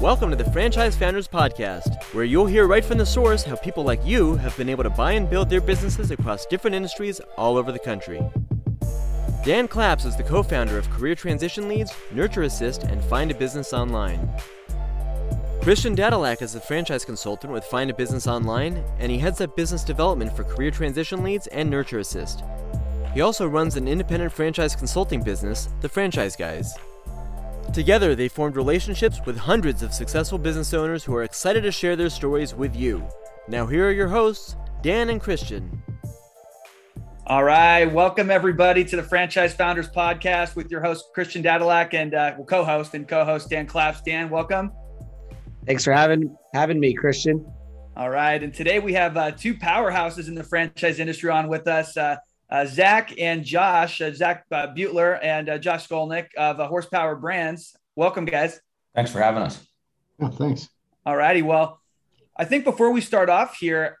Welcome to the Franchise Founders Podcast, where you'll hear right from the source how people like you have been able to buy and build their businesses across different industries all over the country. Dan Claps is the co founder of Career Transition Leads, Nurture Assist, and Find a Business Online. Christian Dadulak is a franchise consultant with Find a Business Online, and he heads up business development for Career Transition Leads and Nurture Assist. He also runs an independent franchise consulting business, The Franchise Guys. Together, they formed relationships with hundreds of successful business owners who are excited to share their stories with you. Now, here are your hosts, Dan and Christian. All right, welcome everybody to the Franchise Founders Podcast with your host Christian Dadulak and uh, co-host and co-host Dan Claps. Dan, welcome. Thanks for having having me, Christian. All right, and today we have uh, two powerhouses in the franchise industry on with us. Uh, uh, Zach and Josh, uh, Zach uh, Beutler and uh, Josh Skolnick of uh, Horsepower Brands. Welcome, guys. Thanks for having us. Yeah, thanks. All righty. Well, I think before we start off here,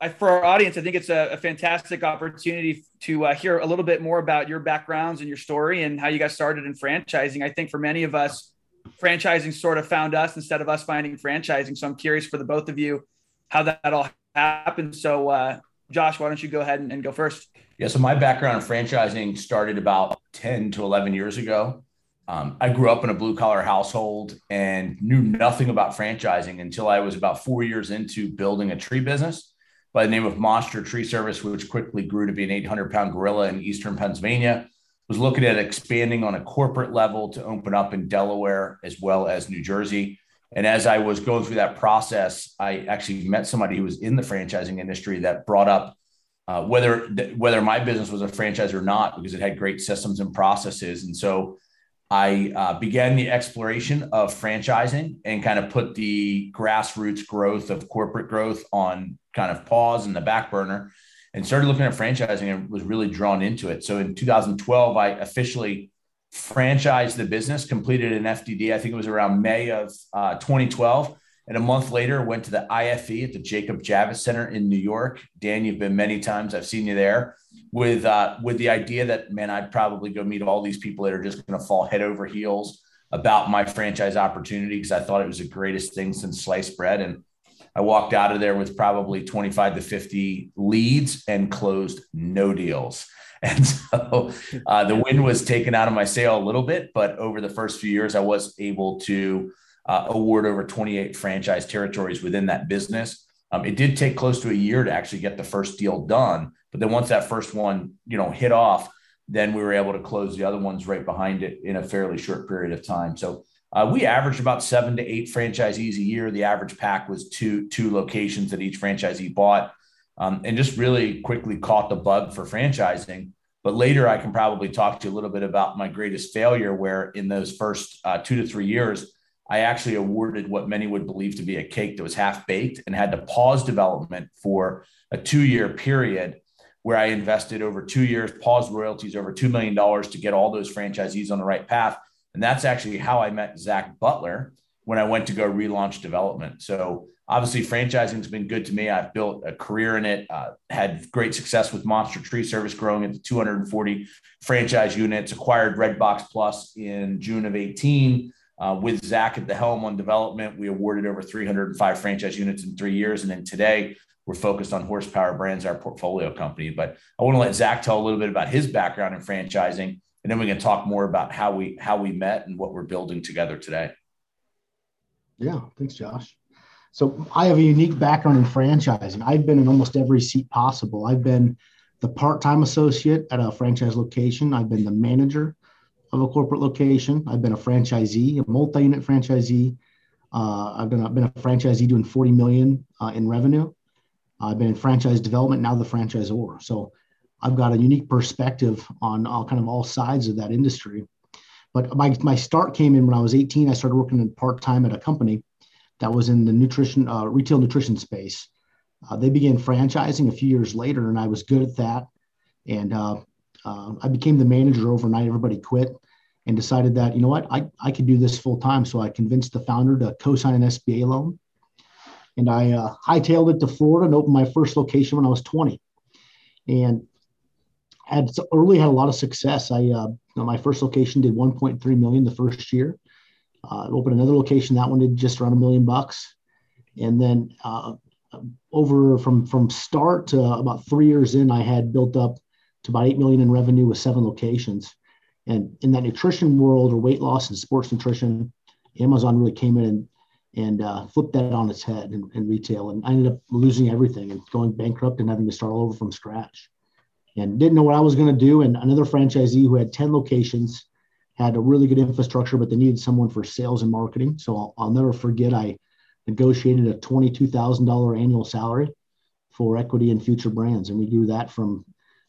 I, for our audience, I think it's a, a fantastic opportunity to uh, hear a little bit more about your backgrounds and your story and how you got started in franchising. I think for many of us, franchising sort of found us instead of us finding franchising. So I'm curious for the both of you how that all happened. So, Josh, why don't you go ahead and, and go first? Yeah, so my background in franchising started about 10 to 11 years ago. Um, I grew up in a blue collar household and knew nothing about franchising until I was about four years into building a tree business by the name of Monster Tree Service, which quickly grew to be an 800 pound gorilla in Eastern Pennsylvania. Was looking at expanding on a corporate level to open up in Delaware as well as New Jersey. And as I was going through that process, I actually met somebody who was in the franchising industry that brought up uh, whether whether my business was a franchise or not, because it had great systems and processes. And so I uh, began the exploration of franchising and kind of put the grassroots growth of corporate growth on kind of pause in the back burner and started looking at franchising and was really drawn into it. So in 2012, I officially franchised the business, completed an FDD. I think it was around May of uh, 2012. And a month later, went to the IFE at the Jacob Javits Center in New York. Dan, you've been many times. I've seen you there with uh, with the idea that man, I'd probably go meet all these people that are just going to fall head over heels about my franchise opportunity because I thought it was the greatest thing since sliced bread. And I walked out of there with probably 25 to 50 leads and closed no deals. And so uh, the wind was taken out of my sail a little bit, but over the first few years, I was able to uh, award over 28 franchise territories within that business. Um, it did take close to a year to actually get the first deal done, but then once that first one, you know, hit off, then we were able to close the other ones right behind it in a fairly short period of time. So uh, we averaged about seven to eight franchisees a year. The average pack was two two locations that each franchisee bought, um, and just really quickly caught the bug for franchising. But later, I can probably talk to you a little bit about my greatest failure, where in those first uh, two to three years, I actually awarded what many would believe to be a cake that was half baked and had to pause development for a two year period where I invested over two years, paused royalties over $2 million to get all those franchisees on the right path. And that's actually how I met Zach Beutler when I went to go relaunch development. So obviously franchising has been good to me. I've built a career in it, uh, had great success with Monster Tree Service growing into 240 franchise units, acquired Redbox Plus in June of 18 uh, with Zach at the helm on development, we awarded over 305 franchise units in three years. And then today, we're focused on Horsepower Brands, our portfolio company. But I want to let Zach tell a little bit about his background in franchising, and then we can talk more about how we how we met and what we're building together today. Yeah, thanks, Josh. So I have a unique background in franchising. I've been in almost every seat possible. I've been the part-time associate at a franchise location. I've been the manager of a corporate location. I've been a franchisee, a multi-unit franchisee. Uh, I've been, I've been a franchisee doing 40 million uh, in revenue. I've been in franchise development, now the franchisor. So I've got a unique perspective on all kind of all sides of that industry. But my, my start came in when I was 18. I started working in part time at a company that was in the nutrition, uh, retail nutrition space. Uh, they began franchising a few years later, and I was good at that. And uh, I became the manager overnight. Everybody quit and decided that, you know what, I, I could do this full time. So I convinced the founder to co sign an SBA loan. And I uh, hightailed it to Florida and opened my first location when I was 20. And had early had a lot of success. I uh, my first location did 1.3 million the first year. Uh, opened another location. That one did just around a million bucks. And then uh, over from from start to about three years in, I had built up to about eight million in revenue with seven locations. And in that nutrition world or weight loss and sports nutrition, Amazon really came in and and uh, flipped that on its head in, in, retail. And I ended up losing everything and going bankrupt and having to start all over from scratch. And didn't know what I was going to do. And another franchisee who had 10 locations had a really good infrastructure, but they needed someone for sales and marketing. So I'll, I'll never forget I negotiated a $22,000 annual salary for equity and future brands. And we grew that from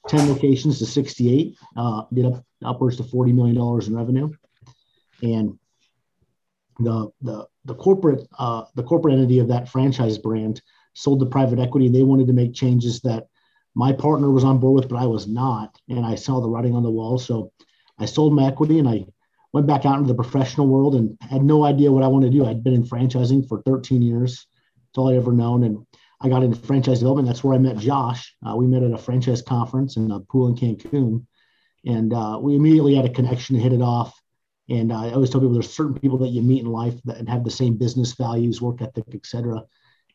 10 locations to 68, uh, did up upwards to $40 million in revenue. And the, the, the corporate, uh, the corporate entity of that franchise brand sold to private equity. They wanted to make changes that my partner was on board with, but I was not. And I saw the writing on the wall. So I sold my equity and I went back out into the professional world and had no idea what I wanted to do. I'd been in franchising for 13 years. It's all I ever known. And I got into franchise development. That's where I met Josh. Uh, we met at a franchise conference in a pool in Cancun. And uh, we immediately had a connection and hit it off. And uh, I always tell people there's certain people that you meet in life that have the same business values, work ethic, etc.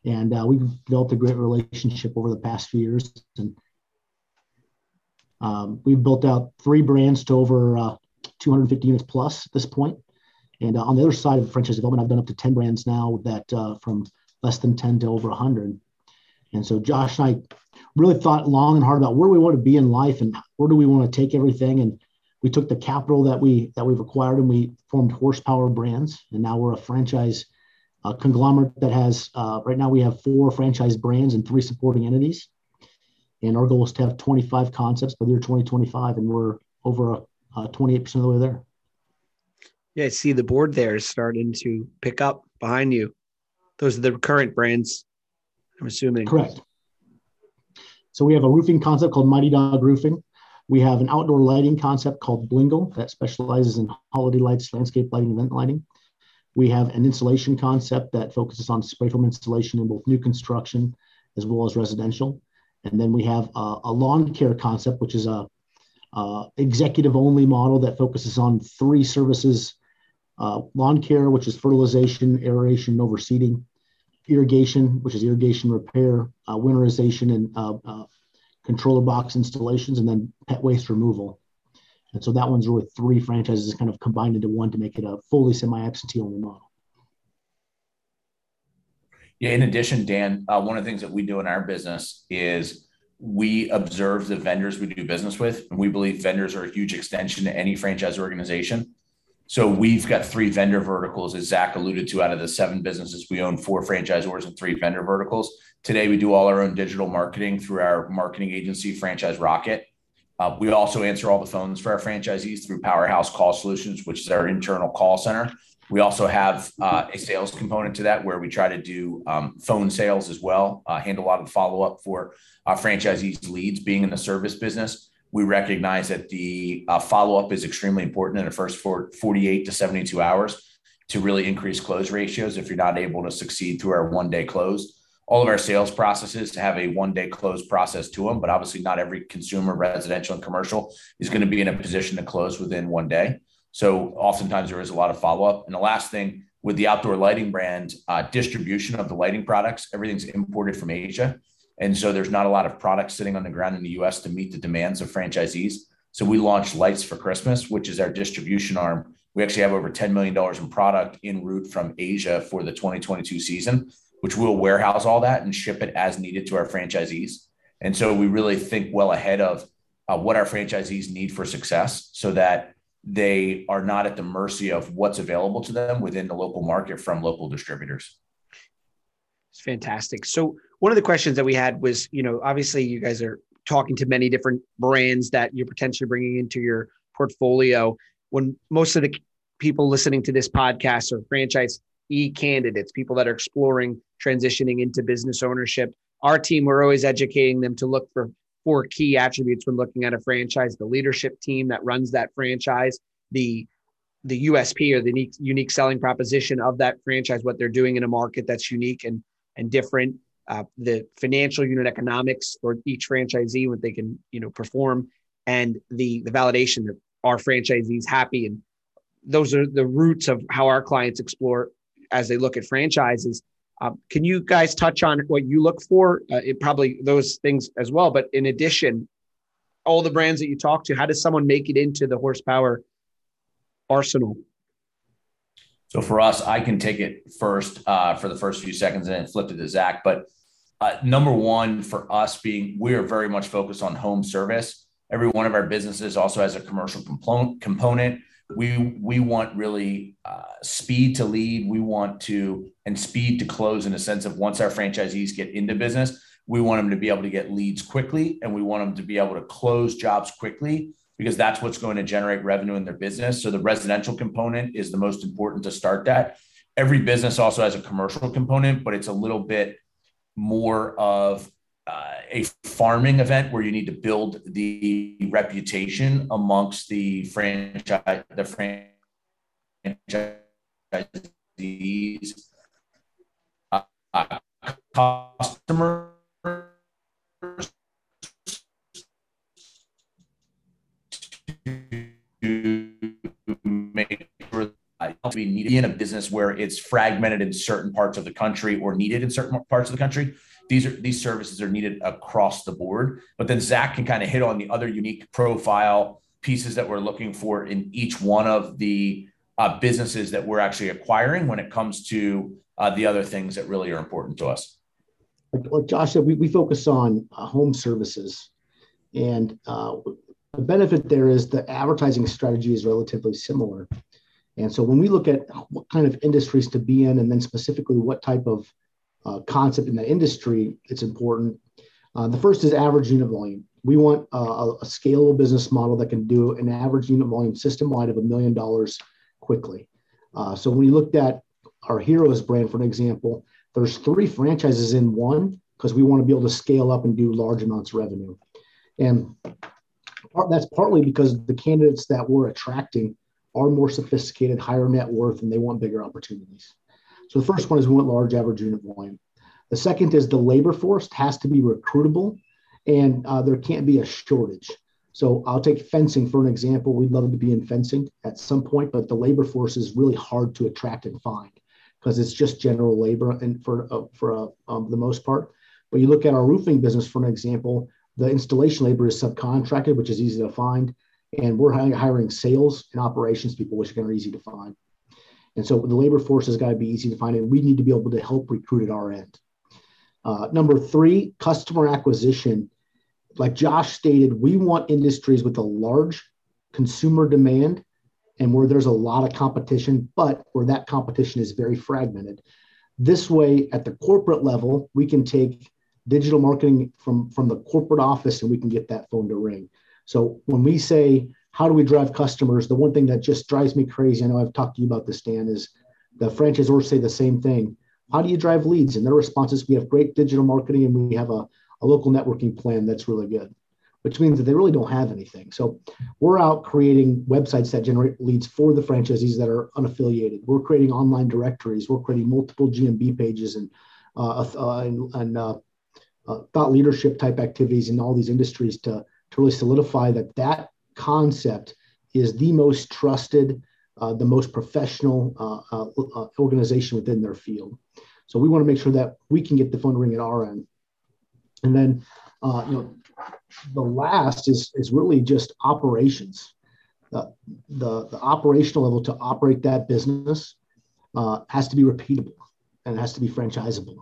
And uh, we've developed a great relationship over the past few years. And um, we've built out three brands to over uh, 250 units plus at this point. And uh, on the other side of franchise development, I've done up to 10 brands now that uh, from less than 10 to over 100. And so Josh and I really thought long and hard about where we want to be in life and where do we want to take everything. And we took the capital that we that we've acquired and we formed horsepower brands. And now we're a franchise uh, conglomerate that has uh, right now we have four franchise brands and three supporting entities. And our goal is to have 25 concepts by the year 2025, and we're over a uh, 28% of the way there. Yeah, I see the board there is starting to pick up behind you. Those are the current brands, I'm assuming. Correct. So we have a roofing concept called Mighty Dog Roofing. We have an outdoor lighting concept called Blingle that specializes in holiday lights, landscape lighting, event lighting. We have an insulation concept that focuses on spray foam insulation in both new construction as well as residential. And then we have a, a lawn care concept, which is a uh, executive only model that focuses on three services uh, lawn care, which is fertilization, aeration, and overseeding, irrigation, which is irrigation repair, uh, winterization, and uh, uh, controller box installations, and then pet waste removal. And so that one's really three franchises kind of combined into one to make it a fully semi absentee only model. Yeah. In addition, Dan, uh, one of the things that we do in our business is we observe the vendors we do business with, and we believe vendors are a huge extension to any franchise organization. So we've got three vendor verticals, as Zach alluded to. Out of the seven businesses, we own four franchisors and three vendor verticals. Today, we do all our own digital marketing through our marketing agency, Franchise Rocket. Uh, we also answer all the phones for our franchisees through Powerhouse Call Solutions, which is our internal call center. We also have uh, a sales component to that where we try to do um, phone sales as well, uh, handle a lot of the follow up for our franchisees' leads. Being in the service business, we recognize that the uh, follow up is extremely important in the first 48 to 72 hours to really increase close ratios if you're not able to succeed through our one day close. All of our sales processes have a one day close process to them, but obviously, not every consumer, residential, and commercial is going to be in a position to close within one day. So oftentimes there is a lot of follow up. And the last thing with the outdoor lighting brand, uh, distribution of the lighting products, everything's imported from Asia. And so there's not a lot of products sitting on the ground in the US to meet the demands of franchisees. So we launched Lights for Christmas, which is our distribution arm. We actually have over $10 million in product en route from Asia for the 2022 season, which we'll warehouse all that and ship it as needed to our franchisees. And so we really think well ahead of uh, what our franchisees need for success so that they are not at the mercy of what's available to them within the local market from local distributors. It's fantastic. So one of the questions that we had was, you know, obviously you guys are talking to many different brands that you're potentially bringing into your portfolio. When most of the people listening to this podcast are franchise e candidates, people that are exploring transitioning into business ownership, our team we're always educating them to look for four key attributes when looking at a franchise the leadership team that runs that franchise the the usp or the unique, unique selling proposition of that franchise what they're doing in a market that's unique and and different uh, the financial unit economics for each franchisee what they can you know perform and the the validation that our franchisees happy and those are the roots of how our clients explore as they look at franchises. Um, can you guys touch on what you look for? Uh, it probably those things as well, but in addition, all the brands that you talk to, how does someone make it into the horsepower arsenal? So for us, I can take it first uh, for the first few seconds and then flip it to Zach. But uh, number one for us being, we are very much focused on home service. Every one of our businesses also has a commercial component. We we want really uh, speed to lead. We want to and speed to close in a sense of once our franchisees get into business, we want them to be able to get leads quickly, and we want them to be able to close jobs quickly because that's what's going to generate revenue in their business. So the residential component is the most important to start that. Every business also has a commercial component, but it's a little bit more of uh, a farming event where you need to build the reputation amongst the franchise the franchisees uh, customers to make sure to be needed in a business where it's fragmented in certain parts of the country or needed in certain parts of the country. These are these services are needed across the board. But then Zach can kind of hit on the other unique profile pieces that we're looking for in each one of the uh, businesses that we're actually acquiring when it comes to uh, the other things that really are important to us. Like Josh said, we, we focus on uh, home services. And uh, the benefit there is the advertising strategy is relatively similar. And so when we look at what kind of industries to be in, and then specifically what type of uh, concept in that industry, it's important. Uh, the first is average unit volume. We want a, a scalable business model that can do an average unit volume system wide of a million dollars quickly. Uh, so when we looked at our Heroes brand, for an example, there's three franchises in one because we want to be able to scale up and do large amounts of revenue. And that's partly because the candidates that we're attracting are more sophisticated, higher net worth, and they want bigger opportunities. So the first one is we want large average unit volume. The second is the labor force has to be recruitable, and uh, there can't be a shortage. So I'll take fencing for an example. We'd love to be in fencing at some point, but the labor force is really hard to attract and find because it's just general labor and for uh, for uh, um, the most part. But you look at our roofing business for an example, the installation labor is subcontracted, which is easy to find. And we're hiring sales and operations people, which are easy to find. And so the labor force has got to be easy to find, and we need to be able to help recruit at our end. Uh, number three, customer acquisition. Like Josh stated, we want industries with a large consumer demand and where there's a lot of competition, but where that competition is very fragmented. This way, at the corporate level, we can take digital marketing from from the corporate office and we can get that phone to ring. So when we say how do we drive customers? The one thing that just drives me crazy i know i've talked to you about this dan is the franchisors say the same thing. How do you drive leads? And their response is we have great digital marketing and we have a, a local networking plan that's really good which means that they really don't have anything. So we're out creating websites that generate leads for the franchisees that are unaffiliated. We're creating online directories. We're creating multiple gmb pages and uh, uh, and, and uh, uh, thought leadership type activities in all these industries to, to really solidify that that concept is the most trusted, uh, the most professional uh, uh, uh organization within their field. So we want to make sure that we can get the phone ring at our end. And then, uh, you know, the last is, is really just operations. the, the operational level to operate that business has to be repeatable and it has to be franchisable.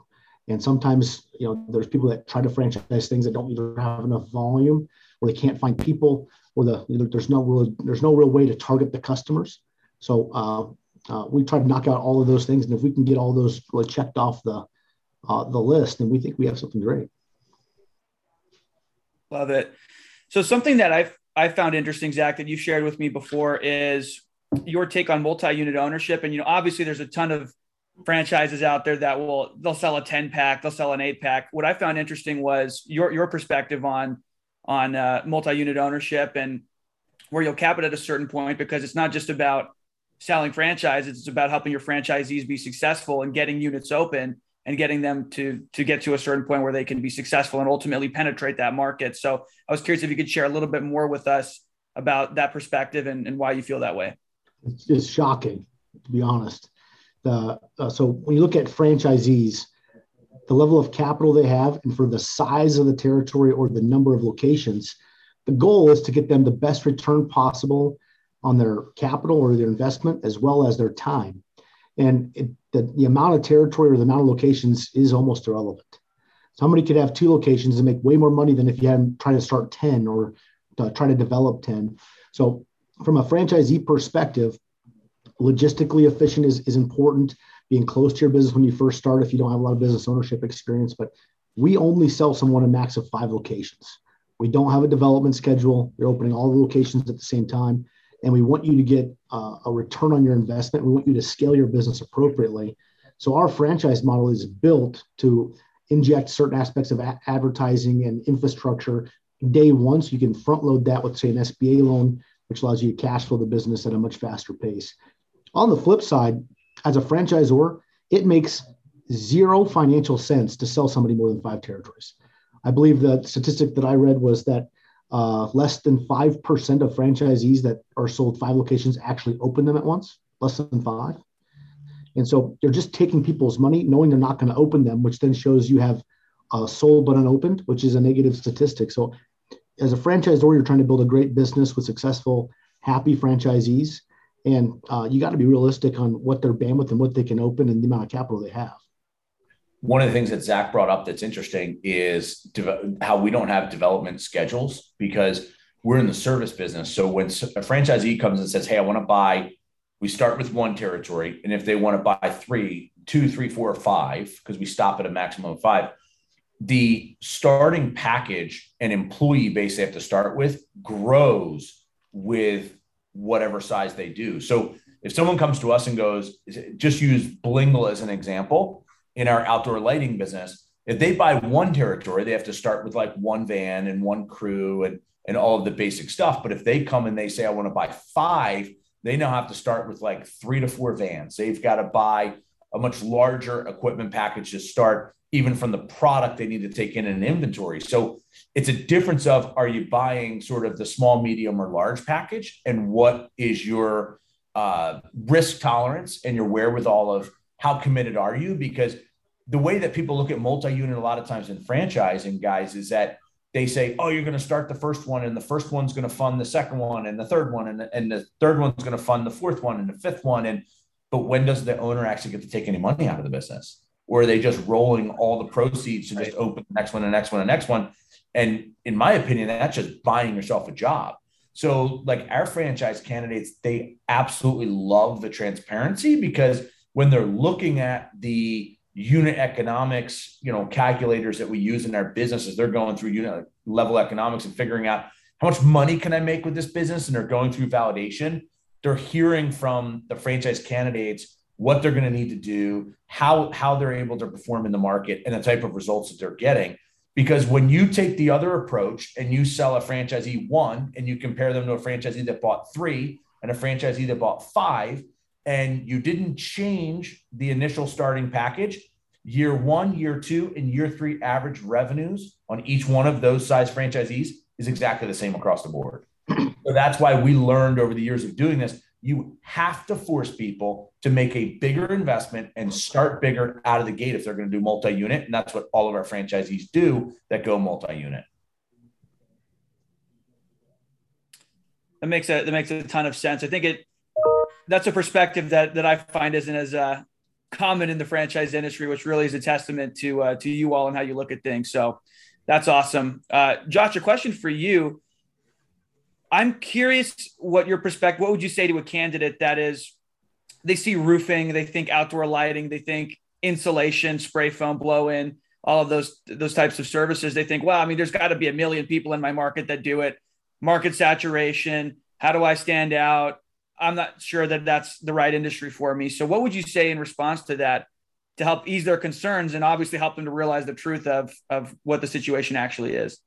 And sometimes, you know, there's people that try to franchise things that don't either have enough volume or they can't find people or the there's no real there's no real way to target the customers. So uh, uh, we try to knock out all of those things, and if we can get all those really checked off the uh, the list, then we think we have something great. Love it. So something that I've I found interesting, Zach, that you shared with me before is your take on multi-unit ownership. And you know, obviously, there's a ton of franchises out there that will they'll sell a 10 pack they'll sell an 8 pack. What i found interesting was your your perspective on on uh, multi-unit ownership and where you'll cap it at a certain point because it's not just about selling franchises it's about helping your franchisees be successful and getting units open and getting them to to get to a certain point where they can be successful and ultimately penetrate that market. So i was curious if you could share a little bit more with us about that perspective and, and why you feel that way. It's, it's shocking, to be honest. The, uh, so when you look at franchisees, the level of capital they have, and for the size of the territory or the number of locations, the goal is to get them the best return possible on their capital or their investment as well as their time. And it, the, the amount of territory or the amount of locations is almost irrelevant. Somebody could have two locations and make way more money than if you had tried to start 10 or to try to develop 10. So, from a franchisee perspective, logistically efficient is, is important. Being close to your business when you first start, if you don't have a lot of business ownership experience, but we only sell someone a max of five locations. We don't have a development schedule. You're opening all the locations at the same time. And we want you to get uh, a return on your investment. We want you to scale your business appropriately. So our franchise model is built to inject certain aspects of a- advertising and infrastructure day one. So you can front load that with, say, an SBA loan, which allows you to cash flow the business at a much faster pace. On the flip side, as a franchisor, it makes zero financial sense to sell somebody more than five territories. I believe the statistic that I read was that uh, less than 5% of franchisees that are sold five locations actually open them at once, less than five. And so you're just taking people's money, knowing they're not going to open them, which then shows you have uh, sold but unopened, which is a negative statistic. So as a franchisor, you're trying to build a great business with successful, happy franchisees. And uh, you got to be realistic on what their bandwidth and what they can open and the amount of capital they have one of the things that Zach brought up that's interesting is de- how we don't have development schedules because we're in the service business. So when a franchisee comes and says, Hey, I want to buy, we start with one territory. And if they want to buy three, two, three, four, or five, because we stop at a maximum of five, the starting package and employee base they have to start with grows with whatever size they do. So if someone comes to us and goes, just use Blingle as an example, in our outdoor lighting business, if they buy one territory, they have to start with like one van and one crew and, and all of the basic stuff. But if they come and they say, I want to buy five, they now have to start with like three to four vans. They've got to buy a much larger equipment package to start, even from the product they need to take in an inventory. So it's a difference of are you buying sort of the small, medium, or large package, and what is your uh, risk tolerance and your wherewithal of how committed are you? Because the way that people look at multi-unit a lot of times in franchising guys is that they say, oh, you're going to start the first one and the first one's going to fund the second one and the third one and the, and the third one's going to fund the fourth one and the fifth one. And, but when does the owner actually get to take any money out of the business? Or are they just rolling all the proceeds to just open the next one, the next one, the next one? And in my opinion, that's just buying yourself a job. So like our franchise candidates, they absolutely love the transparency because when they're looking at the unit economics, you know, calculators that we use in our businesses, they're going through unit level economics and figuring out how much money can I make with this business, and they're going through validation. They're hearing from the franchise candidates what they're going to need to do, how how they're able to perform in the market, and the type of results that they're getting. Because when you take the other approach and you sell a franchisee one and you compare them to a franchisee that bought three and a franchisee that bought five, and you didn't change the initial starting package, year one, year two, and year three average revenues on each one of those size franchisees is exactly the same across the board. So that's why we learned over the years of doing this. You have to force people to make a bigger investment and start bigger out of the gate if they're going to do multi unit. And that's what all of our franchisees do that go multi unit. That makes a that makes a ton of sense. I think it that's a perspective that that I find isn't as uh, common in the franchise industry, which really is a testament to uh, to you all and how you look at things. So that's awesome, uh, Josh. A question for you. I'm curious what your perspective. What would you say to a candidate that is they see roofing, they think outdoor lighting, they think insulation, spray foam, blow in, all of those those types of services. They think, well, I mean, there's got to be a million people in my market that do it. Market saturation. How do I stand out? I'm not sure that that's the right industry for me. So, what would you say in response to that to help ease their concerns and obviously help them to realize the truth of of what the situation actually is?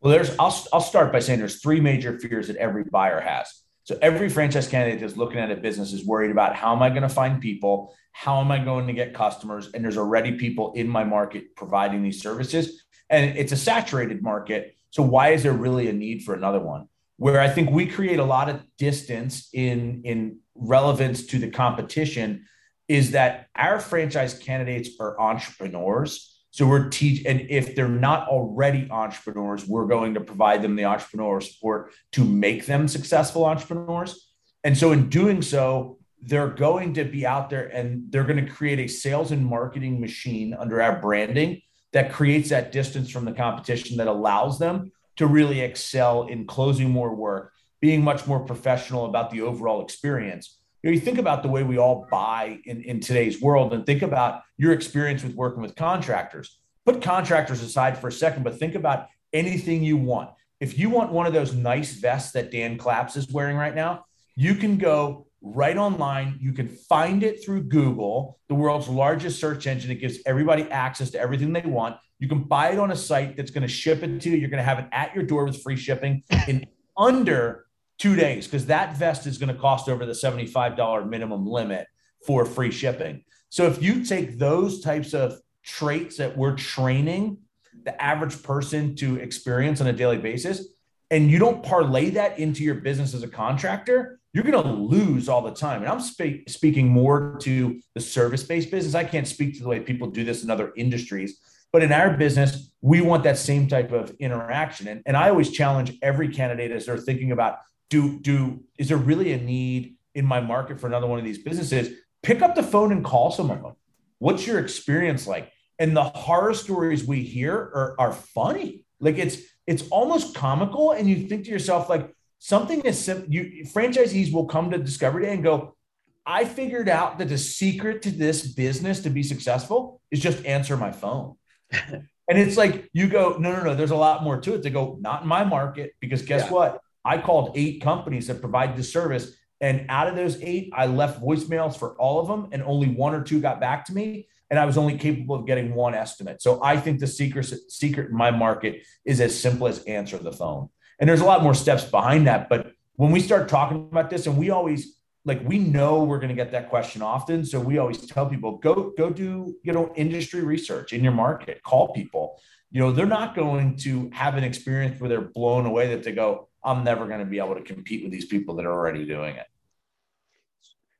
Well, there's I'll I'll start by saying there's three major fears that every buyer has. So every franchise candidate that's looking at a business is worried about how am I going to find people? How am I going to get customers? And there's already people in my market providing these services. And it's a saturated market. So why is there really a need for another one? where I think we create a lot of distance in in relevance to the competition is that our franchise candidates are entrepreneurs. So we're teach and if they're not already entrepreneurs, we're going to provide them the entrepreneurial support to make them successful entrepreneurs. And so in doing so, they're going to be out there and they're going to create a sales and marketing machine under our branding that creates that distance from the competition that allows them to really excel in closing more work, being much more professional about the overall experience. You, know, you think about the way we all buy in, in today's world and think about your experience with working with contractors. Put contractors aside for a second, but think about anything you want. If you want one of those nice vests that Dan Claps is wearing right now, you can go right online. You can find it through Google, the world's largest search engine. It gives everybody access to everything they want. You can buy it on a site that's going to ship it to you. You're going to have it at your door with free shipping in under two days because that vest is going to cost over the $75 minimum limit for free shipping. So if you take those types of traits that we're training the average person to experience on a daily basis, and you don't parlay that into your business as a contractor, you're going to lose all the time. And I'm spe- speaking more to the service based business. I can't speak to the way people do this in other industries, but in our business, we want that same type of interaction. And, and I always challenge every candidate as they're thinking about do, do, is there really a need in my market for another one of these businesses? Pick up the phone and call some of them. What's your experience like? And the horror stories we hear are, are funny. Like it's, it's almost comical. And you think to yourself, like, something as simple, you franchisees will come to Discovery Day and go, I figured out that the secret to this business to be successful is just answer my phone. and it's like you go, no, no, no, there's a lot more to it. They go, not in my market, because guess yeah. what? I called eight companies that provide this service. And out of those eight, I left voicemails for all of them, and only one or two got back to me. And I was only capable of getting one estimate. So I think the secret secret in my market is as simple as answer the phone. And there's a lot more steps behind that. But when we start talking about this, and we always like we know we're going to get that question often, so we always tell people go go do you know industry research in your market, call people. You know they're not going to have an experience where they're blown away that they go, I'm never going to be able to compete with these people that are already doing it.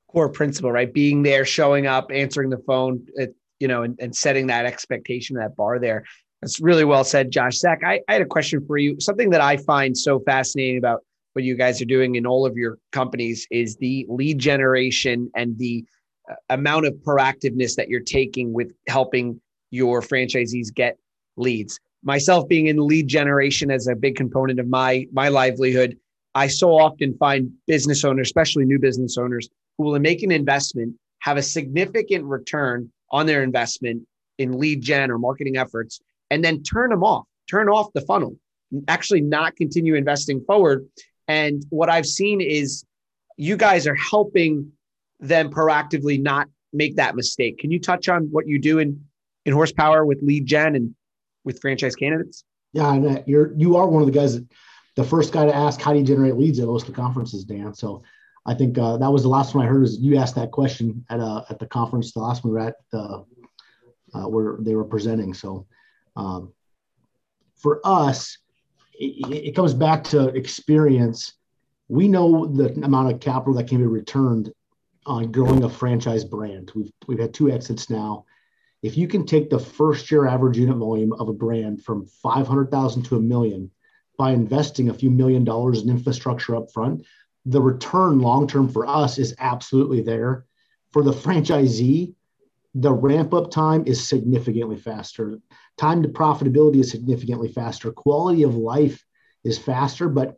Core principle, right? Being there, showing up, answering the phone, it, you know, and, and setting that expectation, that bar there. That's really well said, Josh. Zach, I, I had a question for you. Something that I find so fascinating about what you guys are doing in all of your companies is the lead generation and the uh, amount of proactiveness that you're taking with helping your franchisees get leads. Myself being in lead generation as a big component of my my livelihood, I so often find business owners, especially new business owners, who will make an investment, have a significant return on their investment in lead gen or marketing efforts, and then turn them off, turn off the funnel, actually not continue investing forward. And what I've seen is you guys are helping them proactively not make that mistake. Can you touch on what you do in, in horsepower with lead gen and with franchise candidates? Yeah, and uh, you're you are one of the guys that the first guy to ask how do you generate leads at most of the conferences, Dan. So I think uh, that was the last one I heard was you asked that question at uh, at the conference, the last one we were at uh, uh, where they were presenting. So um, for us, it, it comes back to experience. We know the amount of capital that can be returned on growing a franchise brand. We've we've had two exits now. If you can take the first year average unit volume of a brand from 500,000 to a million by investing a few million dollars in infrastructure up front, the return long term for us is absolutely there. For the franchisee, the ramp up time is significantly faster. Time to profitability is significantly faster. Quality of life is faster, but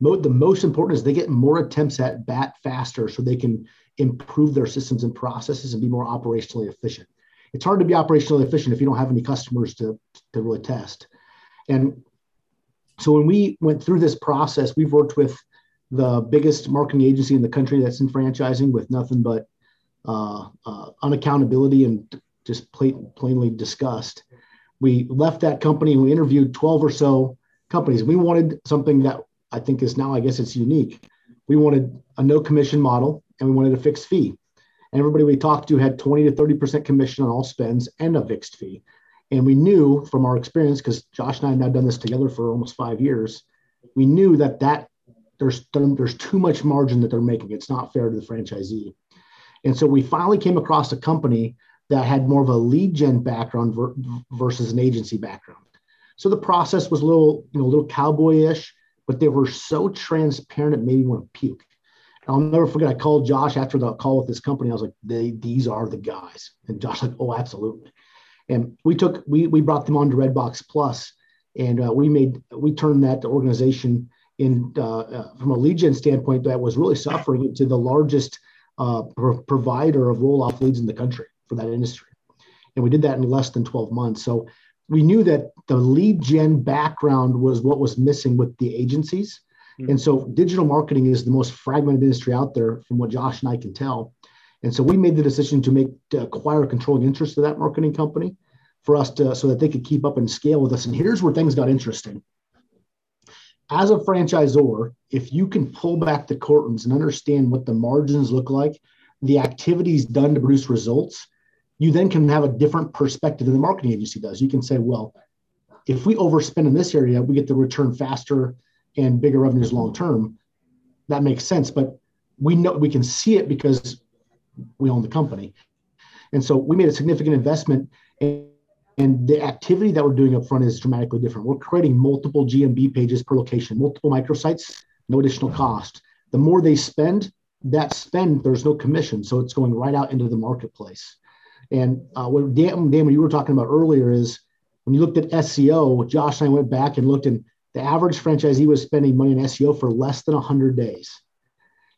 mo- the most important is they get more attempts at bat faster so they can improve their systems and processes and be more operationally efficient. It's hard to be operationally efficient if you don't have any customers to, to really test. And so when we went through this process, we've worked with the biggest marketing agency in the country that's in franchising with nothing but uh, uh, unaccountability and just plain, plainly disgust. We left that company and we interviewed 12 or so companies. We wanted something that I think is now, I guess it's unique. We wanted a no commission model and we wanted a fixed fee. And everybody we talked to had 20 to 30% commission on all spends and a fixed fee. And we knew from our experience, because Josh and I have now done this together for almost five years, we knew that that there's there's too much margin that they're making. It's not fair to the franchisee. And so we finally came across a company that had more of a lead gen background ver- versus an agency background. So the process was a little, you know, a little cowboyish, but they were so transparent it made me want to puke. I'll never forget. I called Josh after the call with this company. I was like, they, "These are the guys," and Josh like, "Oh, absolutely." And we took we we brought them on to Redbox Plus, and uh, we made we turned that organization in uh, uh, from a lead gen standpoint that was really suffering to the largest uh, pro- provider of roll off leads in the country for that industry, and we did that in less than 12 months. So we knew that the lead gen background was what was missing with the agencies Mm-hmm. And so digital marketing is the most fragmented industry out there from what Josh and I can tell. And so we made the decision to make to acquire a controlling interest of that marketing company for us to so that they could keep up and scale with us. And here's where things got interesting. As a franchisor, if you can pull back the curtains and understand what the margins look like, the activities done to produce results, you then can have a different perspective than the marketing agency does. You can say, well, if we overspend in this area, we get the return faster and bigger revenues long term, that makes sense. But we know we can see it because we own the company. And so we made a significant investment and, and the activity that we're doing up front is dramatically different. We're creating multiple GMB pages per location, multiple microsites, no additional cost. The more they spend, that spend, there's no commission. So it's going right out into the marketplace. And uh, what Dan, Dan, what you were talking about earlier is when you looked at SEO, Josh and I went back and looked and the average franchisee was spending money on SEO for less than 100 days.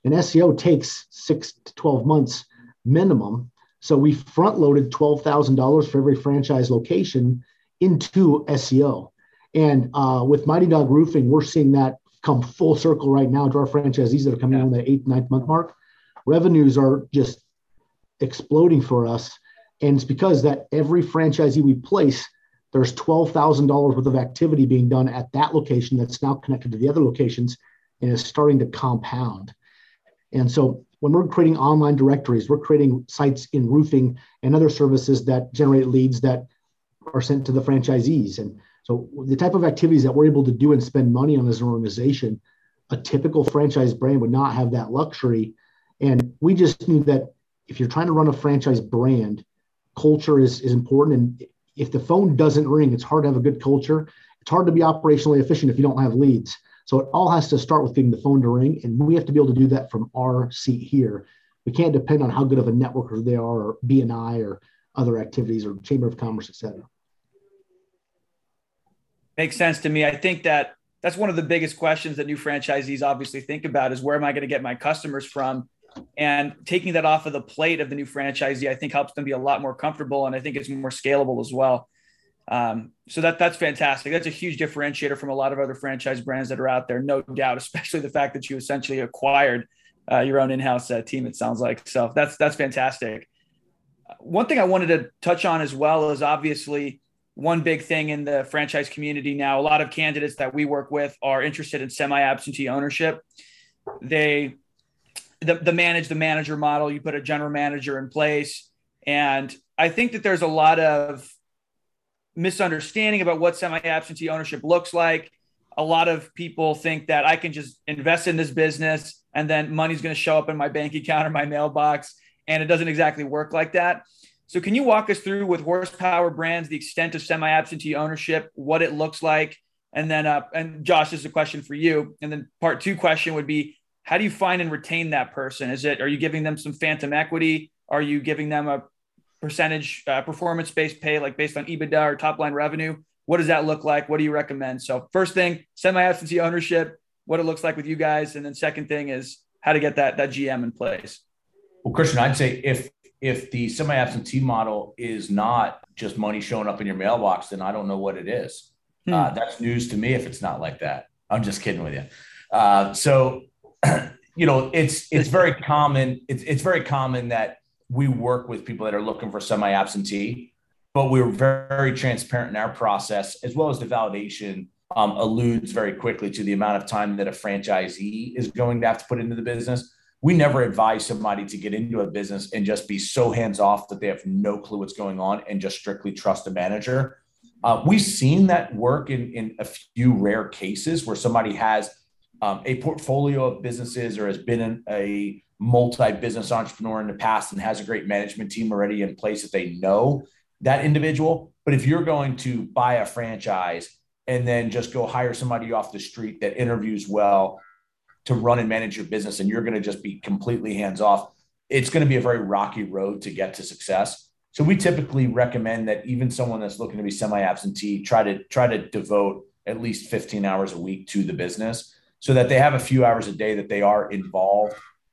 And SEO takes six to 12 months minimum. So we front loaded $12,000 for every franchise location into SEO. And uh, with Mighty Dog Roofing, we're seeing that come full circle right now to our franchisees that are coming yeah. on the eighth, ninth month mark. Revenues are just exploding for us. And it's because that every franchisee we place there's $12,000 worth of activity being done at that location that's now connected to the other locations and is starting to compound. And so when we're creating online directories, we're creating sites in roofing and other services that generate leads that are sent to the franchisees. And so the type of activities that we're able to do and spend money on as an organization, a typical franchise brand would not have that luxury. And we just knew that if you're trying to run a franchise brand, culture is, is important. And if the phone doesn't ring, it's hard to have a good culture. It's hard to be operationally efficient if you don't have leads. So it all has to start with getting the phone to ring, and we have to be able to do that from our seat here. We can't depend on how good of a networker they are, or BNI, or other activities, or Chamber of Commerce, et cetera. Makes sense to me. I think that that's one of the biggest questions that new franchisees obviously think about is where am I going to get my customers from? And taking that off of the plate of the new franchisee, I think helps them be a lot more comfortable, and I think it's more scalable as well. Um, so that that's fantastic. That's a huge differentiator from a lot of other franchise brands that are out there, no doubt. Especially the fact that you essentially acquired uh, your own in-house uh, team. It sounds like so. That's that's fantastic. One thing I wanted to touch on as well is obviously one big thing in the franchise community now. A lot of candidates that we work with are interested in semi-absentee ownership. They the, the manage the manager model. You put a general manager in place. And I think that there's a lot of misunderstanding about what semi absentee ownership looks like. A lot of people think that I can just invest in this business and then money's going to show up in my bank account or my mailbox. And it doesn't exactly work like that. So, can you walk us through with horsepower brands the extent of semi absentee ownership, what it looks like? And then, uh, and Josh, this is a question for you. And then, part two question would be how do you find and retain that person? Is it are you giving them some phantom equity? Are you giving them a percentage uh, performance based pay, like based on EBITDA or top line revenue? What does that look like? What do you recommend? So first thing, semi absentee ownership, what it looks like with you guys, and then second thing is how to get that that GM in place. Well, Christian, I'd say if if the semi absentee model is not just money showing up in your mailbox, then I don't know what it is. Hmm. Uh, that's news to me if it's not like that. I'm just kidding with you. Uh, so you know, it's it's very common. It's it's very common that we work with people that are looking for semi-absentee, but we're very, very transparent in our process, as well as the validation um, alludes very quickly to the amount of time that a franchisee is going to have to put into the business. We never advise somebody to get into a business and just be so hands off that they have no clue what's going on and just strictly trust a manager. Uh, we've seen that work in, in a few rare cases where somebody has um, a portfolio of businesses or has been an, a multi-business entrepreneur in the past and has a great management team already in place that they know that individual. But if you're going to buy a franchise and then just go hire somebody off the street that interviews well to run and manage your business and you're going to just be completely hands off, it's going to be a very rocky road to get to success. So we typically recommend that even someone that's looking to be semi-absentee try to try to devote at least 15 hours a week to the business so that they have a few hours a day that they are involved.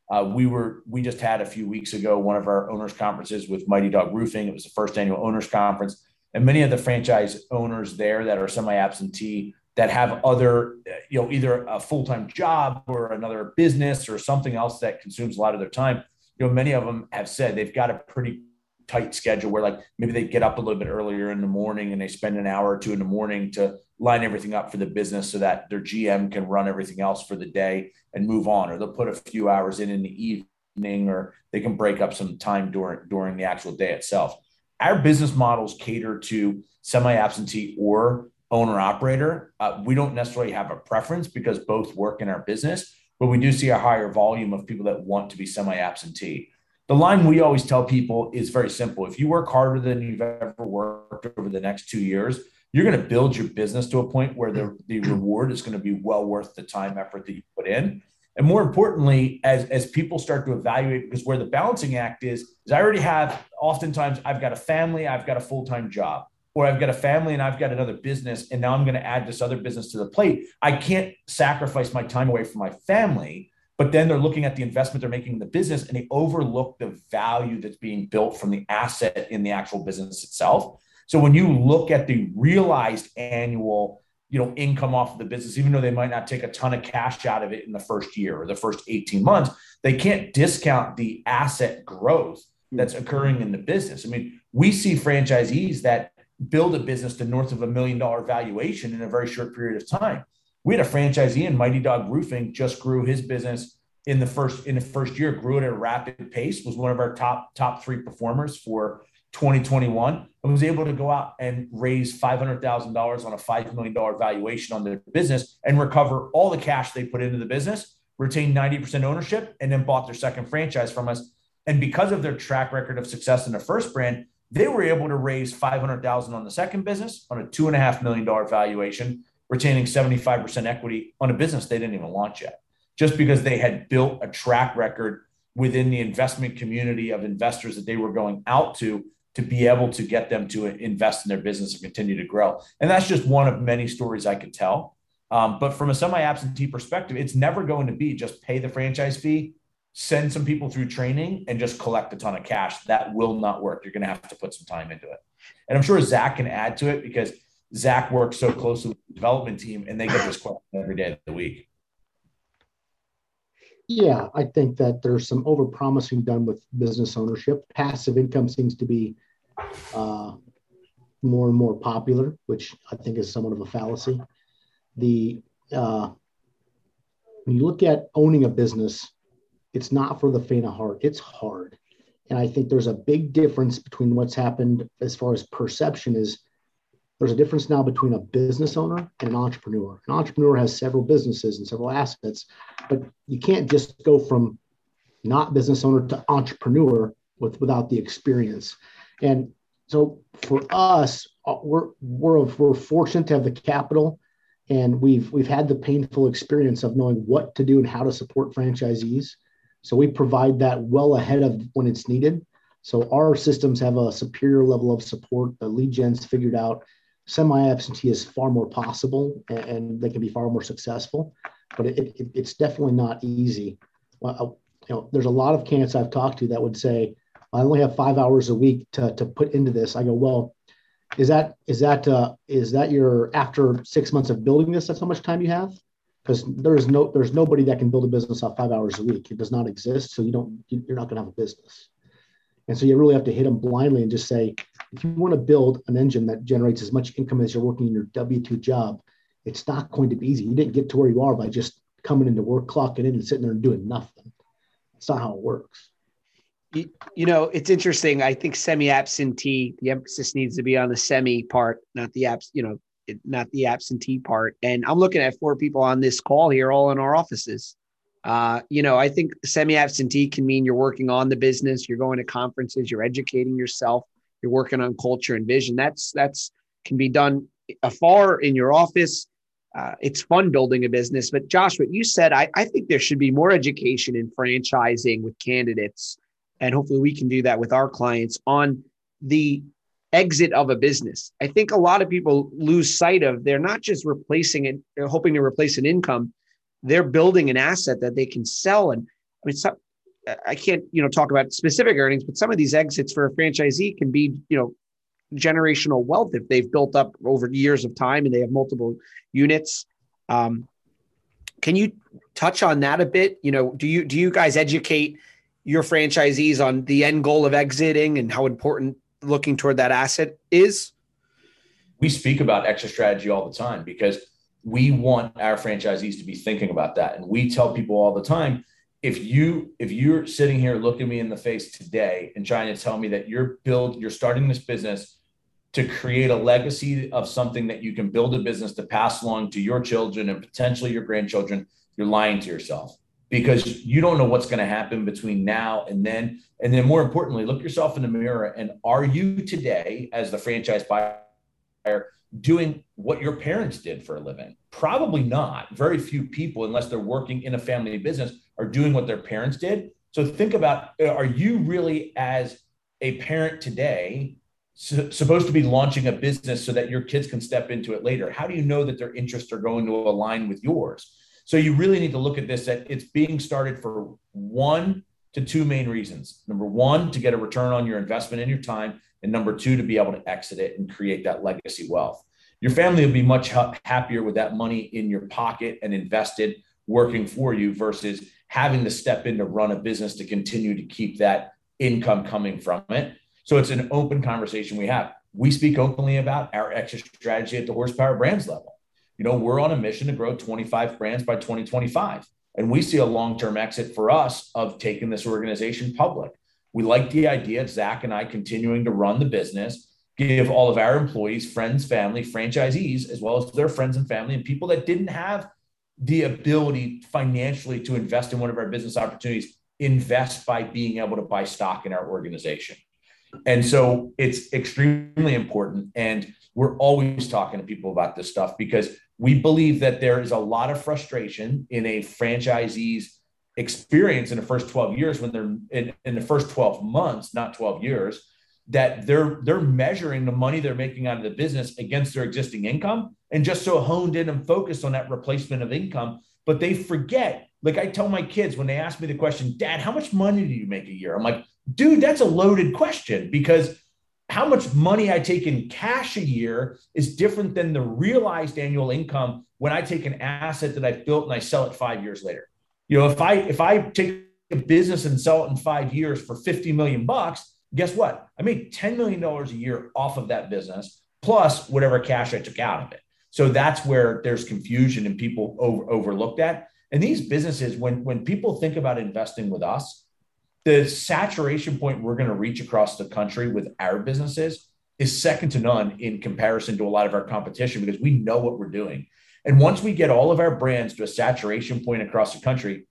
Uh, we were we just had a few weeks ago one of our owners conferences with Mighty Dog Roofing. It was the first annual owners conference, and many of the franchise owners there that are semi-absentee that have other you know either a full-time job or another business or something else that consumes a lot of their time. You know, many of them have said they've got a pretty tight schedule where like maybe they get up a little bit earlier in the morning and they spend an hour or two in the morning to line everything up for the business so that their GM can run everything else for the day and move on or they'll put a few hours in in the evening or they can break up some time during during the actual day itself. Our business models cater to semi-absentee or owner operator. Uh, we don't necessarily have a preference because both work in our business, but we do see a higher volume of people that want to be semi-absentee the line we always tell people is very simple. If you work harder than you've ever worked over the next two years, you're going to build your business to a point where the, the mm-hmm. reward is going to be well worth the time effort that you put in. And more importantly, as, as people start to evaluate, because where the balancing act is, is I already have oftentimes I've got a family, I've got a full-time job, or I've got a family and I've got another business, and now I'm going to add this other business to the plate. I can't sacrifice my time away from my family but then they're looking at the investment they're making in the business and they overlook the value that's being built from the asset in the actual business itself. So when you look at the realized annual you know income off of the business even though they might not take a ton of cash out of it in the first year or the first 18 months they can't discount the asset growth that's mm-hmm. occurring in the business. I mean we see franchisees that build a business to north of a million dollar valuation in a very short period of time we had a franchisee in Mighty Dog Roofing just grew his business in the first in the first year, grew it at a rapid pace, was one of our top top three performers for 2021, and was able to go out and raise $500,000 on a $5 million valuation on their business and recover all the cash they put into the business, retain 90% ownership, and then bought their second franchise from us. And because of their track record of success in the first brand, they were able to raise 500,000 on the second business on a two and a half million dollar valuation retaining 75% equity on a business they didn't even launch yet, just because they had built a track record within the investment community of investors that they were going out to to be able to get them to invest in their business and continue to grow. And that's just one of many stories I could tell. Um, but from a semi-absentee perspective, it's never going to be just pay the franchise fee, send some people through training, and just collect a ton of cash. That will not work. You're going to have to put some time into it. And I'm sure Zach can add to it because Zach works so closely with the development team and they get this question every day of the week. Yeah, I think that there's some overpromising done with business ownership. Passive income seems to be uh, more and more popular, which I think is somewhat of a fallacy. The uh, when you look at owning a business, it's not for the faint of heart. It's hard, and I think there's a big difference between what's happened as far as perception is there's a difference now between a business owner and an entrepreneur. An entrepreneur has several businesses and several assets, but you can't just go from not business owner to entrepreneur with without the experience. And so for us, uh, we're we're we're fortunate to have the capital, and we've we've had the painful experience of knowing what to do and how to support franchisees. So we provide that well ahead of when it's needed. So our systems have a superior level of support. The lead gen's figured out semi-absentee is far more possible and, and, they can be far more successful but it, it, it's definitely not easy. Well, uh, you know there's a lot of candidates i've talked to that would say i only have five hours a week to, to put into this. I go well is that is that uh, is that your after six months of building this that's how much time you have? Because there's no there's nobody that can build a business off five hours a week. It does not exist so you don't you're not going to have a business. And so you really have to hit them blindly and just say if you want to build an engine that generates as much income as you're working in your W 2 job, it's not going to be easy. You didn't get to where you are by just coming into work, clocking in, and sitting there and doing nothing. It's not how it works. You, you know, it's interesting. I think semi absentee, the emphasis needs to be on the semi part, not the abs, you know, not the absentee part. And I'm looking at four people on this call here, all in our offices. Uh, you know, I think semi-absentee can mean you're working on the business, you're going to conferences, you're educating yourself, you're working on culture and vision. That's that's can be done afar in your office. Uh, it's fun building a business. But Josh, what you said, I, I think there should be more education in franchising with candidates, and hopefully we can do that with our clients on the exit of a business. I think a lot of people lose sight of they're not just replacing it, they're hoping to replace an income they're building an asset that they can sell. And I mean, some, I can't, you know, talk about specific earnings, but some of these exits for a franchisee can be, you know, generational wealth if they've built up over years of time and they have multiple units. Um, can you touch on that a bit? You know, do you do you guys educate your franchisees on the end goal of exiting and how important looking toward that asset is? We speak about exit strategy all the time because we want our franchisees to be thinking about that and we tell people all the time if you if you're sitting here looking me in the face today and trying to tell me that you're build you're starting this business to create a legacy of something that you can build a business to pass along to your children and potentially your grandchildren you're lying to yourself. Because you don't know what's going to happen between now and then. And then more importantly look yourself in the mirror and are you today as the franchise buyer doing what your parents did for a living? Probably not. Very few people, unless they're working in a family business, are doing what their parents did. So think about uh, are you really, as a parent today, supposed to be launching a business so that your kids can step into it later? How do you know that their interests are going to align with yours? So you really need to look at this that it's being started for one to two main reasons. Number one, to get a return on your investment and your time and number two to be able to exit it and create that legacy wealth. Your family will be much happier with that money in your pocket and invested working for you versus having to step in to run a business to continue to keep that income coming from it. So it's an open conversation we have. We speak openly about our exit strategy at the horsepower brands level. You know we're on a mission to grow 25 brands by 2025 and we see a long-term exit for us of taking this organization public we like the idea of Zach and I continuing to run the business, give all of our employees, friends, family, franchisees, as well as their friends and family, and people that didn't have the ability financially to invest in one of our business opportunities, invest by being able to buy stock in our organization. And so it's extremely important. And we're always talking to people about this stuff because we believe that there is a lot of frustration in a franchisee's experience in the first 12 years when they're in, in the first 12 months, not 12 years, that they're they're measuring the money they're making out of the business against their existing income and just so honed in and focused on that replacement of income. But they forget, like I tell my kids when they ask me the question, Dad, how much money do you make a year? I'm like, dude, that's a loaded question because how much money I take in cash a year is different than the realized annual income when I take an asset that I've built and I sell it five years later. You know, if I if I take a business and sell it in five years for 50 million bucks, guess what? I made $10 million a year off of that business, plus whatever cash I took out of it. So that's where there's confusion and people over, overlook that. And these businesses, when when people think about investing with us, the saturation point we're going to reach across the country with our businesses is second to none in comparison to a lot of our competition because we know what we're doing. And once we get all of our brands to a saturation point across the country,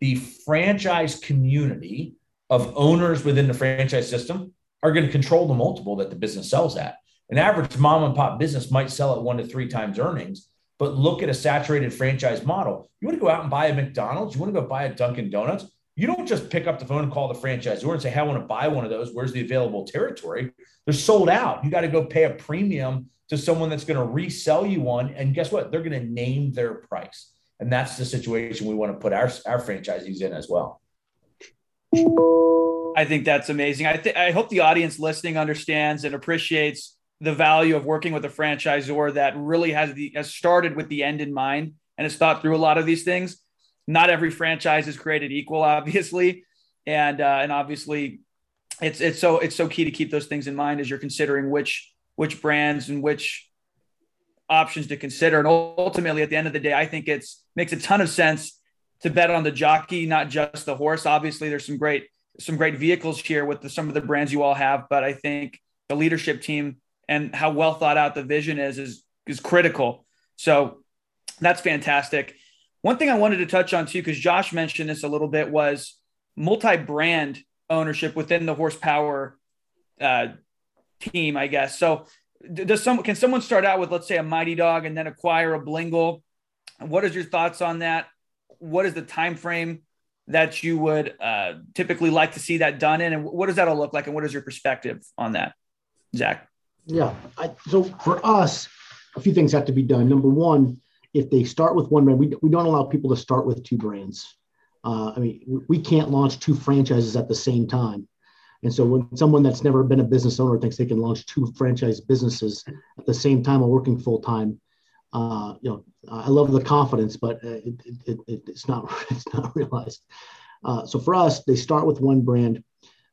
the franchise community of owners within the franchise system are going to control the multiple that the business sells at. An average mom and pop business might sell at one to three times earnings, but look at a saturated franchise model. You want to go out and buy a McDonald's, you want to go buy a Dunkin' Donuts. You don't just pick up the phone and call the franchisor and say, Hey, I want to buy one of those. Where's the available territory? They're sold out. You got to go pay a premium to someone that's going to resell you one. And guess what? They're going to name their price. And that's the situation we want to put our, our franchisees in as well. I think that's amazing. I think I hope the audience listening understands and appreciates the value of working with a franchisor that really has the has started with the end in mind and has thought through a lot of these things. Not every franchise is created equal, obviously, and uh, and obviously, it's it's so it's so key to keep those things in mind as you're considering which which brands and which options to consider. And ultimately, at the end of the day, I think it's makes a ton of sense to bet on the jockey, not just the horse. Obviously, there's some great some great vehicles here with the, some of the brands you all have, but I think the leadership team and how well thought out the vision is is is critical. So that's fantastic. One thing I wanted to touch on too, because Josh mentioned this a little bit, was multi-brand ownership within the horsepower uh, team, I guess. So does some can someone start out with let's say a mighty dog and then acquire a blingle? What is your thoughts on that? What is the time frame that you would uh, typically like to see that done in, and what does that all look like, and what is your perspective on that, Zach? Yeah, I, so for us, a few things have to be done. Number one, if they start with one brand, we, we don't allow people to start with two brands. Uh, I mean, we can't launch two franchises at the same time. And so when someone that's never been a business owner thinks they can launch two franchise businesses at the same time while working full time, uh, you know, I love the confidence, but uh, it, it, it, it's not it's not realized. Uh, so for us, they start with one brand,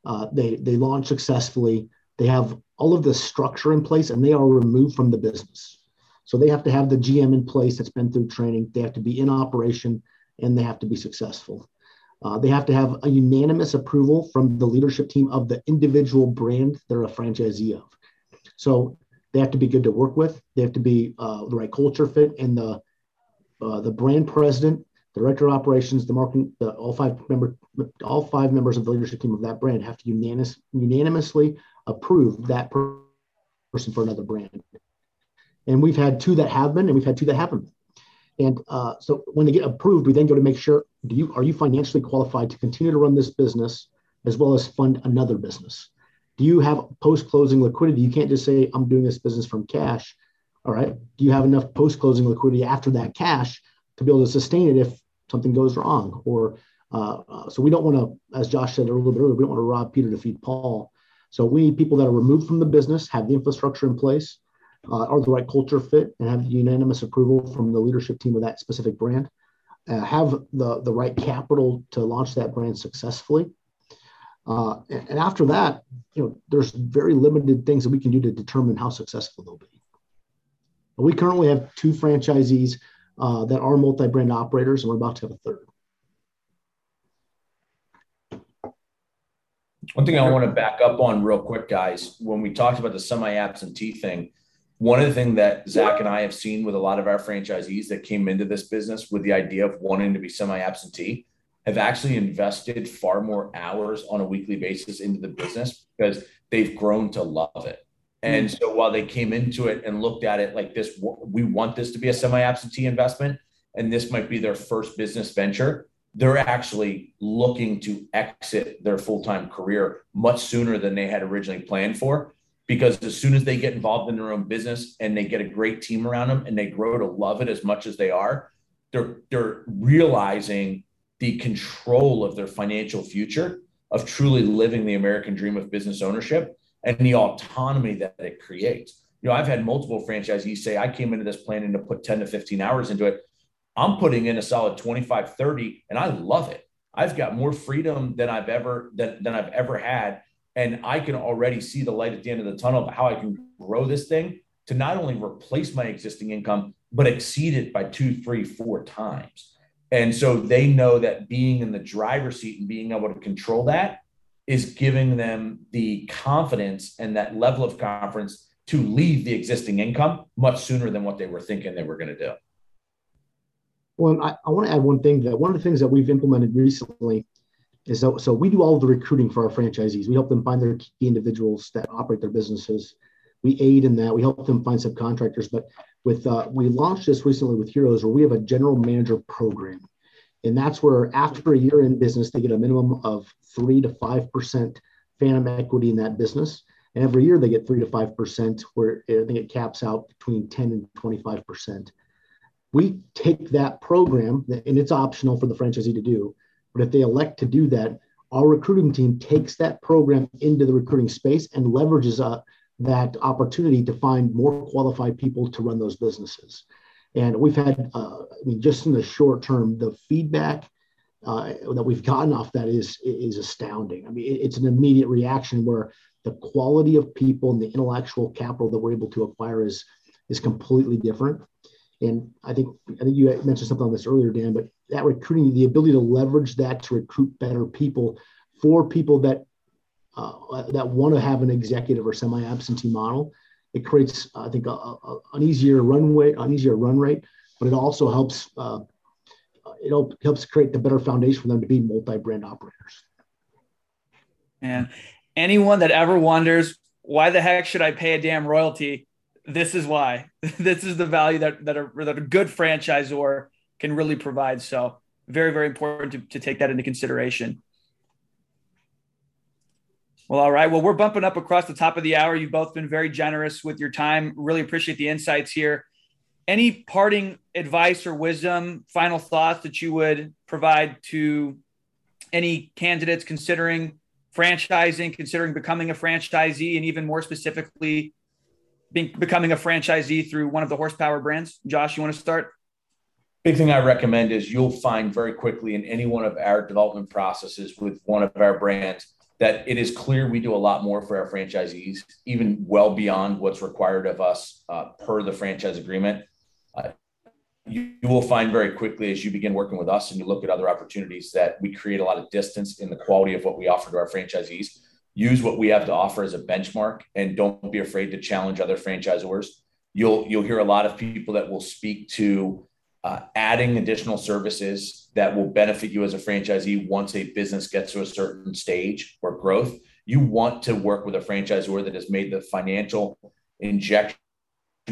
uh, they they launch successfully. They have all of the structure in place, and they are removed from the business. So they have to have the GM in place that's been through training. They have to be in operation, and they have to be successful. Uh, they have to have a unanimous approval from the leadership team of the individual brand they're a franchisee of. So they have to be good to work with. They have to be uh, the right culture fit, and the uh, the brand president, director of operations, the marketing, the, all five member, all five members of the leadership team of that brand have to unanimous, unanimously approve that person for another brand. And we've had two that have been, and we've had two that haven't. And uh, so when they get approved, we then go to make sure do you are you financially qualified to continue to run this business as well as fund another business? Do you have post closing liquidity? You can't just say I'm doing this business from cash. All right. Do you have enough post closing liquidity after that cash to be able to sustain it if something goes wrong? Or uh, uh, so we don't want to, as Josh said a little bit earlier, we don't want to rob Peter to feed Paul. So we need people that are removed from the business, have the infrastructure in place, uh, are the right culture fit, and have unanimous approval from the leadership team of that specific brand. Uh, have the, the right capital to launch that brand successfully. Uh, and, and, after that, you know, there's very limited things that we can do to determine how successful they'll be. We currently have two franchisees uh, that are multi-brand operators, and we're about to have a third. One thing I want to back up on real quick, guys, when we talked about the semi-absentee thing, one of the things that Zach and I have seen with a lot of our franchisees that came into this business with the idea of wanting to be semi-absentee have actually invested far more hours on a weekly basis into the business because they've grown to love it. And so while they came into it and looked at it like this, we want this to be a semi absentee investment, and this might be their first business venture, they're actually looking to exit their full time career much sooner than they had originally planned for. Because as soon as they get involved in their own business and they get a great team around them and they grow to love it as much as they are, they're, they're realizing the control of their financial future of truly living the American dream of business ownership and the autonomy that it creates. You know, I've had multiple franchisees say, I came into this planning to put 10 to 15 hours into it. I'm putting in a solid 25, 30, and I love it. I've got more freedom than I've ever than, than I've ever had. And I can already see the light at the end of the tunnel of how I can grow this thing to not only replace my existing income, but exceed it by two, three, four times. And so they know that being in the driver's seat and being able to control that is giving them the confidence and that level of confidence to leave the existing income much sooner than what they were thinking they were going to do. Well, I, I want to add one thing that one of the things that we've implemented recently that so we do all the recruiting for our franchisees. We help them find their key individuals that operate their businesses. We aid in that. We help them find subcontractors. But with uh, we launched this recently with Heroes, where we have a general manager program. And that's where after a year in business, they get a minimum of three to 5% phantom equity in that business. And every year they get three to 5%, where I think it caps out between 10 and 25%. We take that program, and it's optional for the franchisee to do. But if they elect to do that, our recruiting team takes that program into the recruiting space and leverages uh, that opportunity to find more qualified people to run those businesses. And we've had, uh, I mean, just in the short term, the feedback uh, that we've gotten off that is is astounding. I mean, it's an immediate reaction where the quality of people and the intellectual capital that we're able to acquire is is completely different. And I think I think you mentioned something on this earlier, Dan, but that recruiting, the ability to leverage that to recruit better people for people that uh, that want to have an executive or semi-absentee model it creates, I think, a, a, an easier runway, an easier run rate, but it also helps uh, it helps create the better foundation for them to be multi-brand operators. And anyone that ever wonders why the heck should I pay a damn royalty, this is why. this is the value that that a, that a good franchisor can really provide. So very very important to, to take that into consideration. Well, all right. Well, we're bumping up across the top of the hour. You've both been very generous with your time. Really appreciate the insights here. Any parting advice or wisdom, final thoughts that you would provide to any candidates considering franchising, considering becoming a franchisee, and even more specifically, being, becoming a franchisee through one of the horsepower brands? Josh, you want to start? Big thing I recommend is you'll find very quickly in any one of our development processes with one of our brands that it is clear we do a lot more for our franchisees, even well beyond what's required of us uh, per the franchise agreement. Uh, you, you, will find very quickly as you begin working with us and you look at other opportunities that we create a lot of distance in the quality of what we offer to our franchisees. Use what we have to offer as a benchmark and don't be afraid to challenge other franchisors. You'll you'll hear a lot of people that will speak to uh, adding additional services that will benefit you as a franchisee once a business gets to a certain stage or growth. You want to work with a franchisor that has made the financial injection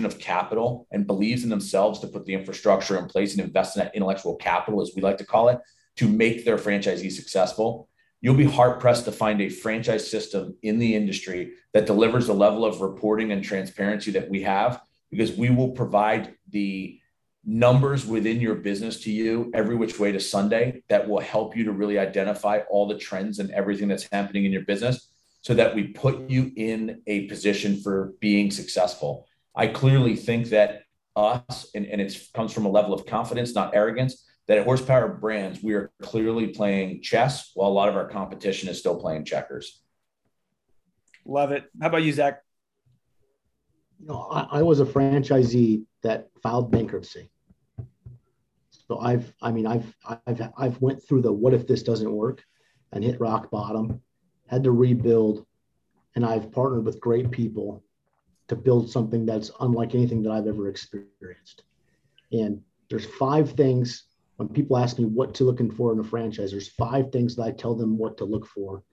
of capital and believes in themselves to put the infrastructure in place and invest in that intellectual capital, as we like to call it, to make their franchisee successful. You'll be hard pressed to find a franchise system in the industry that delivers the level of reporting and transparency that we have, because we will provide the numbers within your business to you every which way to Sunday that will help you to really identify all the trends and everything that's happening in your business so that we put you in a position for being successful. I clearly think that us, and, and it comes from a level of confidence, not arrogance, that at Horsepower Brands, we are clearly playing chess while a lot of our competition is still playing checkers. Love it. How about you, Zach? You know, I, I was a franchisee that filed bankruptcy. So I've, I mean, I've, I've, I've went through the what if this doesn't work, and hit rock bottom, had to rebuild, and I've partnered with great people to build something that's unlike anything that I've ever experienced. And there's five things when people ask me what to looking for in a franchise. There's five things that I tell them what to look for,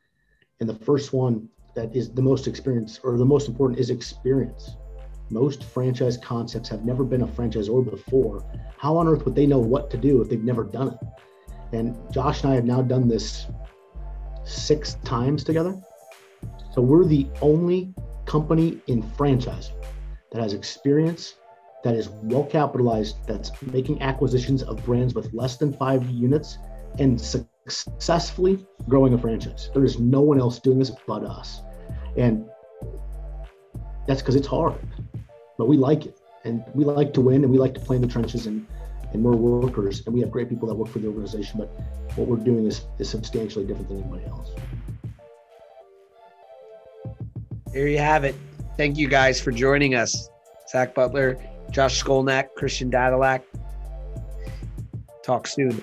and the first one that is the most experience or the most important is experience. Most franchise concepts have never been a franchisor before. How on earth would they know what to do if they've never done it? And Josh and I have now done this six times together. So we're the only company in franchising that has experience, that is well capitalized, that's making acquisitions of brands with less than five units and successfully growing a franchise. There is no one else doing this but us. And that's because it's hard but we like it and we like to win and we like to play in the trenches and and we're workers and we have great people that work for the organization but what we're doing is, is substantially different than anybody else there you have it thank you guys for joining us zach Beutler josh Skolnick christian Dadulak. Talk soon